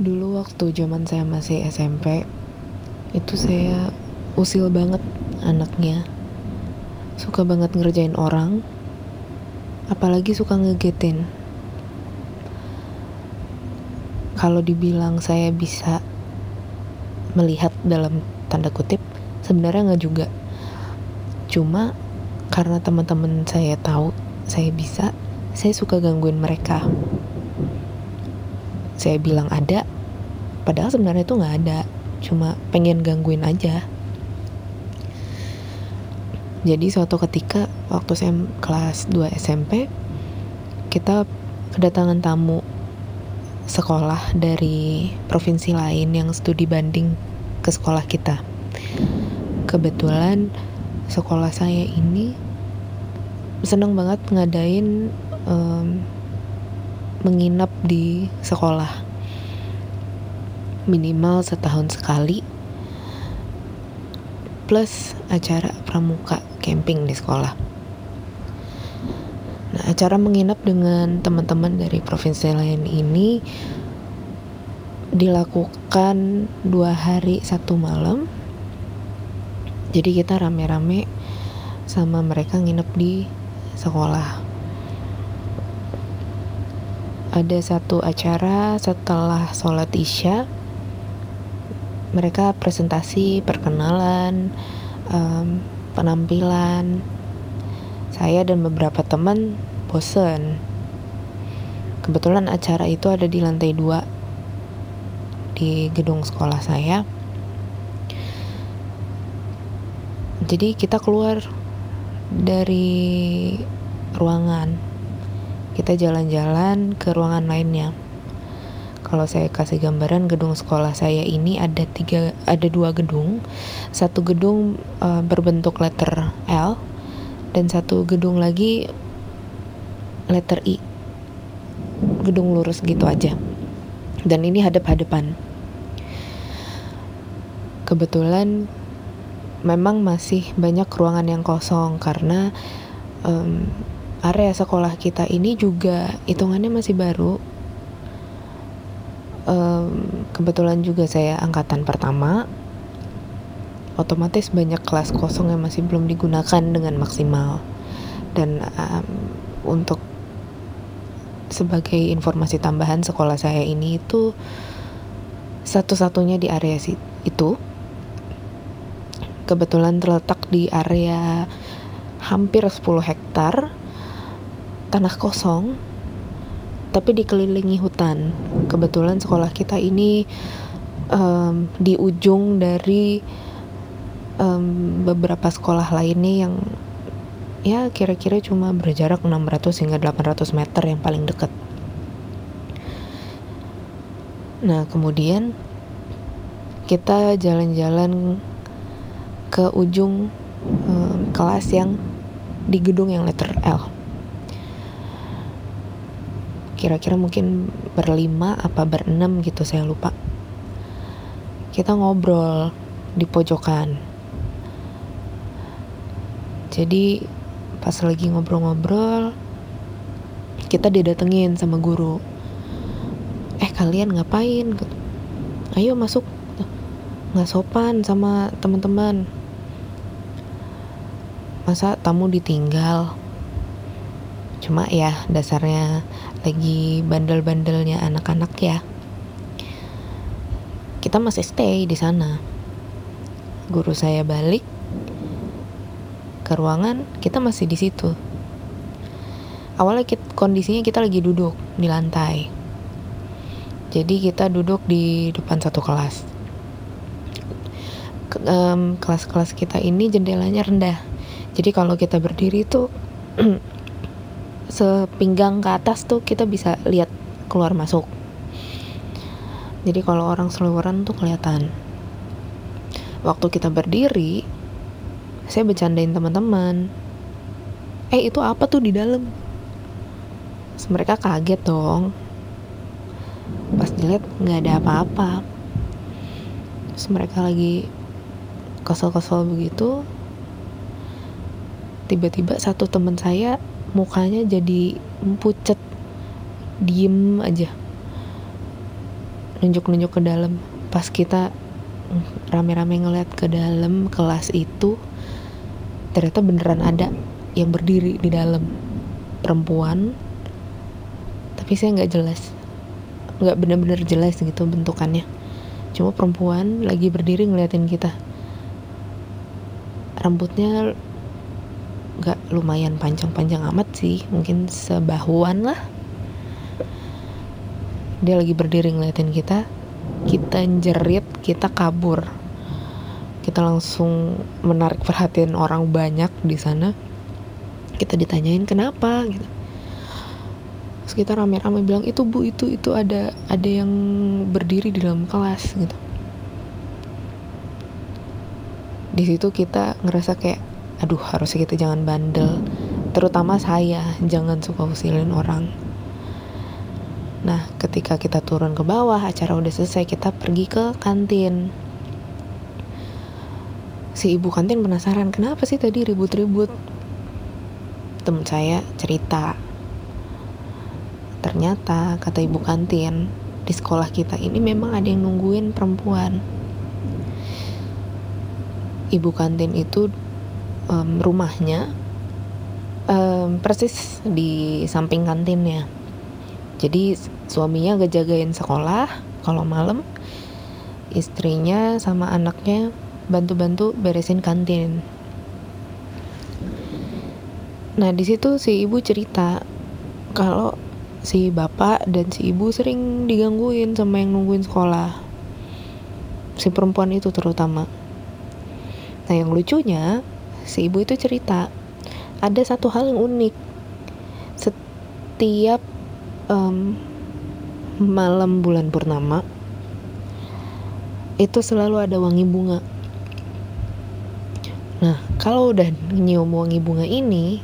Dulu waktu zaman saya masih SMP, itu saya usil banget anaknya. Suka banget ngerjain orang, apalagi suka ngegetin. Kalau dibilang saya bisa melihat dalam tanda kutip, sebenarnya nggak juga. Cuma karena teman-teman saya tahu saya bisa, saya suka gangguin mereka saya bilang ada padahal sebenarnya itu nggak ada. Cuma pengen gangguin aja. Jadi suatu ketika waktu saya kelas 2 SMP kita kedatangan tamu sekolah dari provinsi lain yang studi banding ke sekolah kita. Kebetulan sekolah saya ini seneng banget ngadain um, menginap di sekolah. Minimal setahun sekali. Plus acara pramuka camping di sekolah. Nah acara menginap dengan teman-teman dari provinsi lain ini dilakukan dua hari satu malam. Jadi kita rame-rame sama mereka nginep di sekolah ada satu acara setelah sholat isya. Mereka presentasi perkenalan um, penampilan. Saya dan beberapa teman bosen. Kebetulan acara itu ada di lantai dua di gedung sekolah saya. Jadi kita keluar dari ruangan kita jalan-jalan ke ruangan lainnya. Kalau saya kasih gambaran gedung sekolah saya ini ada tiga, ada dua gedung. Satu gedung uh, berbentuk letter L dan satu gedung lagi letter I. Gedung lurus gitu aja. Dan ini hadap-hadapan. Kebetulan memang masih banyak ruangan yang kosong karena um, area sekolah kita ini juga hitungannya masih baru. Um, kebetulan juga saya angkatan pertama. Otomatis banyak kelas kosong yang masih belum digunakan dengan maksimal. Dan um, untuk sebagai informasi tambahan sekolah saya ini itu satu-satunya di area itu. Kebetulan terletak di area hampir 10 hektar tanah kosong tapi dikelilingi hutan. Kebetulan sekolah kita ini um, di ujung dari um, beberapa sekolah lainnya yang ya kira-kira cuma berjarak 600 hingga 800 meter yang paling dekat. Nah kemudian kita jalan-jalan ke ujung um, kelas yang di gedung yang letter L kira-kira mungkin berlima apa berenam gitu saya lupa. Kita ngobrol di pojokan. Jadi pas lagi ngobrol-ngobrol kita didatengin sama guru. Eh kalian ngapain? Ayo masuk. Nggak sopan sama teman-teman. Masa tamu ditinggal cuma ya dasarnya lagi bandel-bandelnya anak-anak ya. Kita masih stay di sana. Guru saya balik ke ruangan kita masih di situ. Awalnya kita, kondisinya kita lagi duduk di lantai. Jadi kita duduk di depan satu kelas. Kelas-kelas kita ini jendelanya rendah. Jadi kalau kita berdiri tuh sepinggang ke atas tuh kita bisa lihat keluar masuk. Jadi kalau orang seliweran tuh kelihatan. Waktu kita berdiri saya bercandain teman-teman. Eh itu apa tuh di dalam? Mereka kaget dong. Pas dilihat nggak ada apa-apa. Mereka lagi kesel-kesel begitu. Tiba-tiba satu teman saya mukanya jadi pucet diem aja. Nunjuk-nunjuk ke dalam. Pas kita rame-rame ngeliat ke dalam kelas itu ternyata beneran ada yang berdiri di dalam. Perempuan tapi saya nggak jelas. Nggak bener-bener jelas gitu bentukannya. Cuma perempuan lagi berdiri ngeliatin kita. Rambutnya nggak lumayan panjang-panjang amat sih. Mungkin sebahuan lah. Dia lagi berdiri ngeliatin kita. Kita jerit kita kabur. Kita langsung menarik perhatian orang banyak di sana. Kita ditanyain kenapa gitu. Terus kita rame-rame bilang itu bu itu itu ada ada yang berdiri di dalam kelas gitu. Di situ kita ngerasa kayak aduh harusnya kita jangan bandel terutama saya jangan suka usilin orang Nah, ketika kita turun ke bawah, acara udah selesai, kita pergi ke kantin. Si ibu kantin penasaran, kenapa sih tadi ribut-ribut? Temen saya cerita. Ternyata, kata ibu kantin, di sekolah kita ini memang ada yang nungguin perempuan. Ibu kantin itu um, rumahnya um, persis di samping kantinnya. Jadi suaminya ngejagain sekolah kalau malam istrinya sama anaknya bantu-bantu beresin kantin. Nah di situ si ibu cerita kalau si bapak dan si ibu sering digangguin sama yang nungguin sekolah si perempuan itu terutama. Nah yang lucunya si ibu itu cerita ada satu hal yang unik setiap um, malam bulan purnama itu selalu ada wangi bunga. Nah, kalau udah nyium wangi bunga ini,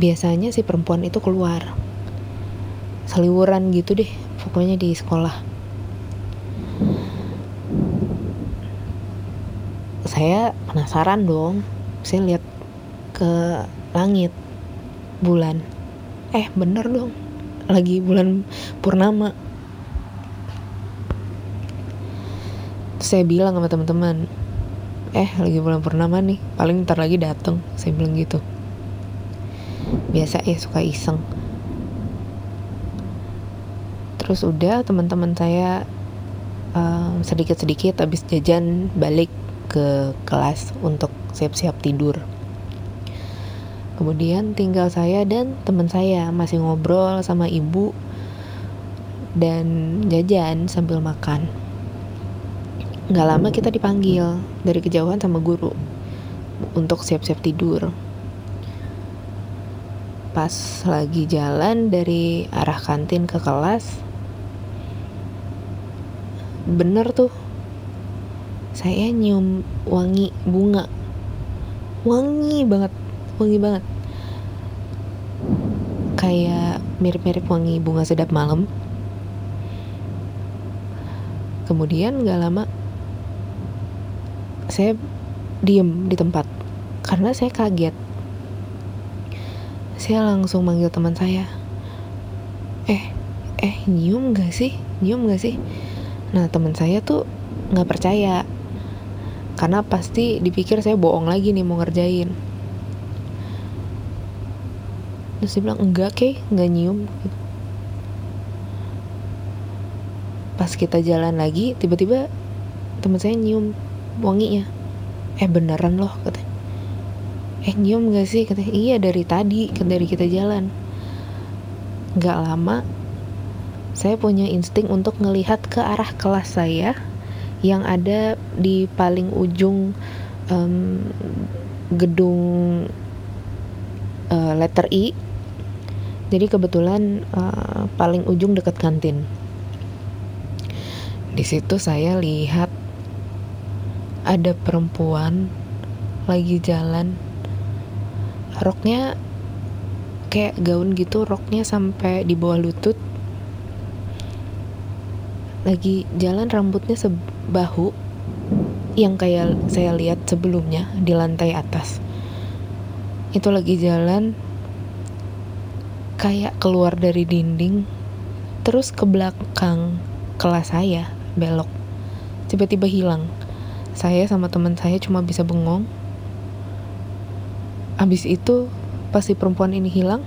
biasanya si perempuan itu keluar. Seliwuran gitu deh, pokoknya di sekolah. Saya penasaran dong. Saya lihat ke langit bulan. Eh, bener dong. Lagi bulan purnama. Saya bilang sama teman-teman eh lagi bulan purnama nih paling ntar lagi dateng. Saya bilang gitu. Biasa ya suka iseng. Terus udah teman-teman saya uh, sedikit-sedikit habis jajan balik ke kelas untuk siap-siap tidur Kemudian tinggal saya dan teman saya masih ngobrol sama ibu dan jajan sambil makan. Gak lama kita dipanggil dari kejauhan sama guru untuk siap-siap tidur. Pas lagi jalan dari arah kantin ke kelas, bener tuh saya nyium wangi bunga wangi banget wangi banget. Kayak mirip-mirip wangi bunga sedap malam. Kemudian gak lama saya diem di tempat karena saya kaget. Saya langsung manggil teman saya. Eh eh nyium gak sih? Nyium gak sih? Nah teman saya tuh nggak percaya karena pasti dipikir saya bohong lagi nih mau ngerjain. Terus dia bilang enggak kek nggak nyium. Pas kita jalan lagi tiba-tiba teman saya nyium wanginya. Eh beneran loh katanya. Eh nyium gak sih? katanya. Iya dari tadi dari kita jalan. Nggak lama saya punya insting untuk ngelihat ke arah kelas saya yang ada di paling ujung um, gedung uh, letter I. Jadi kebetulan uh, paling ujung dekat kantin. Di situ saya lihat ada perempuan lagi jalan. Roknya kayak gaun gitu roknya sampai di bawah lutut. Lagi jalan rambutnya sebahu yang kayak saya lihat sebelumnya di lantai atas. Itu lagi jalan kayak keluar dari dinding terus ke belakang kelas saya belok. Tiba-tiba hilang. Saya sama teman saya cuma bisa bengong. Abis itu pas si perempuan ini hilang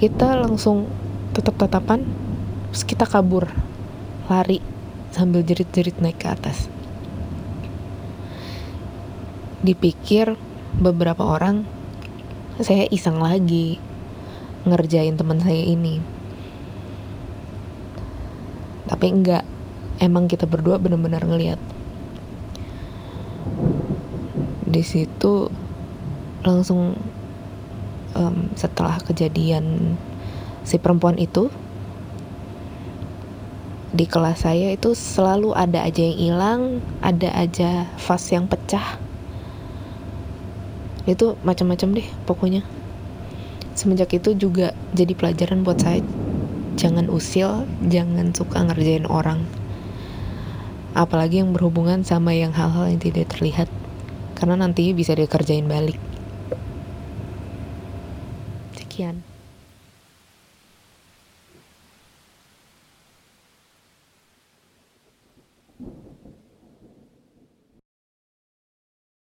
kita langsung tetap tatapan terus kita kabur lari sambil jerit-jerit naik ke atas. Dipikir beberapa orang saya iseng lagi ngerjain teman saya ini. Tapi enggak emang kita berdua benar-benar ngeliat. Di situ langsung um, setelah kejadian si perempuan itu di kelas saya itu selalu ada aja yang hilang, ada aja vas yang pecah. Itu macam-macam deh pokoknya. Semenjak itu juga jadi pelajaran buat saya jangan usil, jangan suka ngerjain orang. Apalagi yang berhubungan sama yang hal-hal yang tidak terlihat. Karena nanti bisa dikerjain balik. Sekian.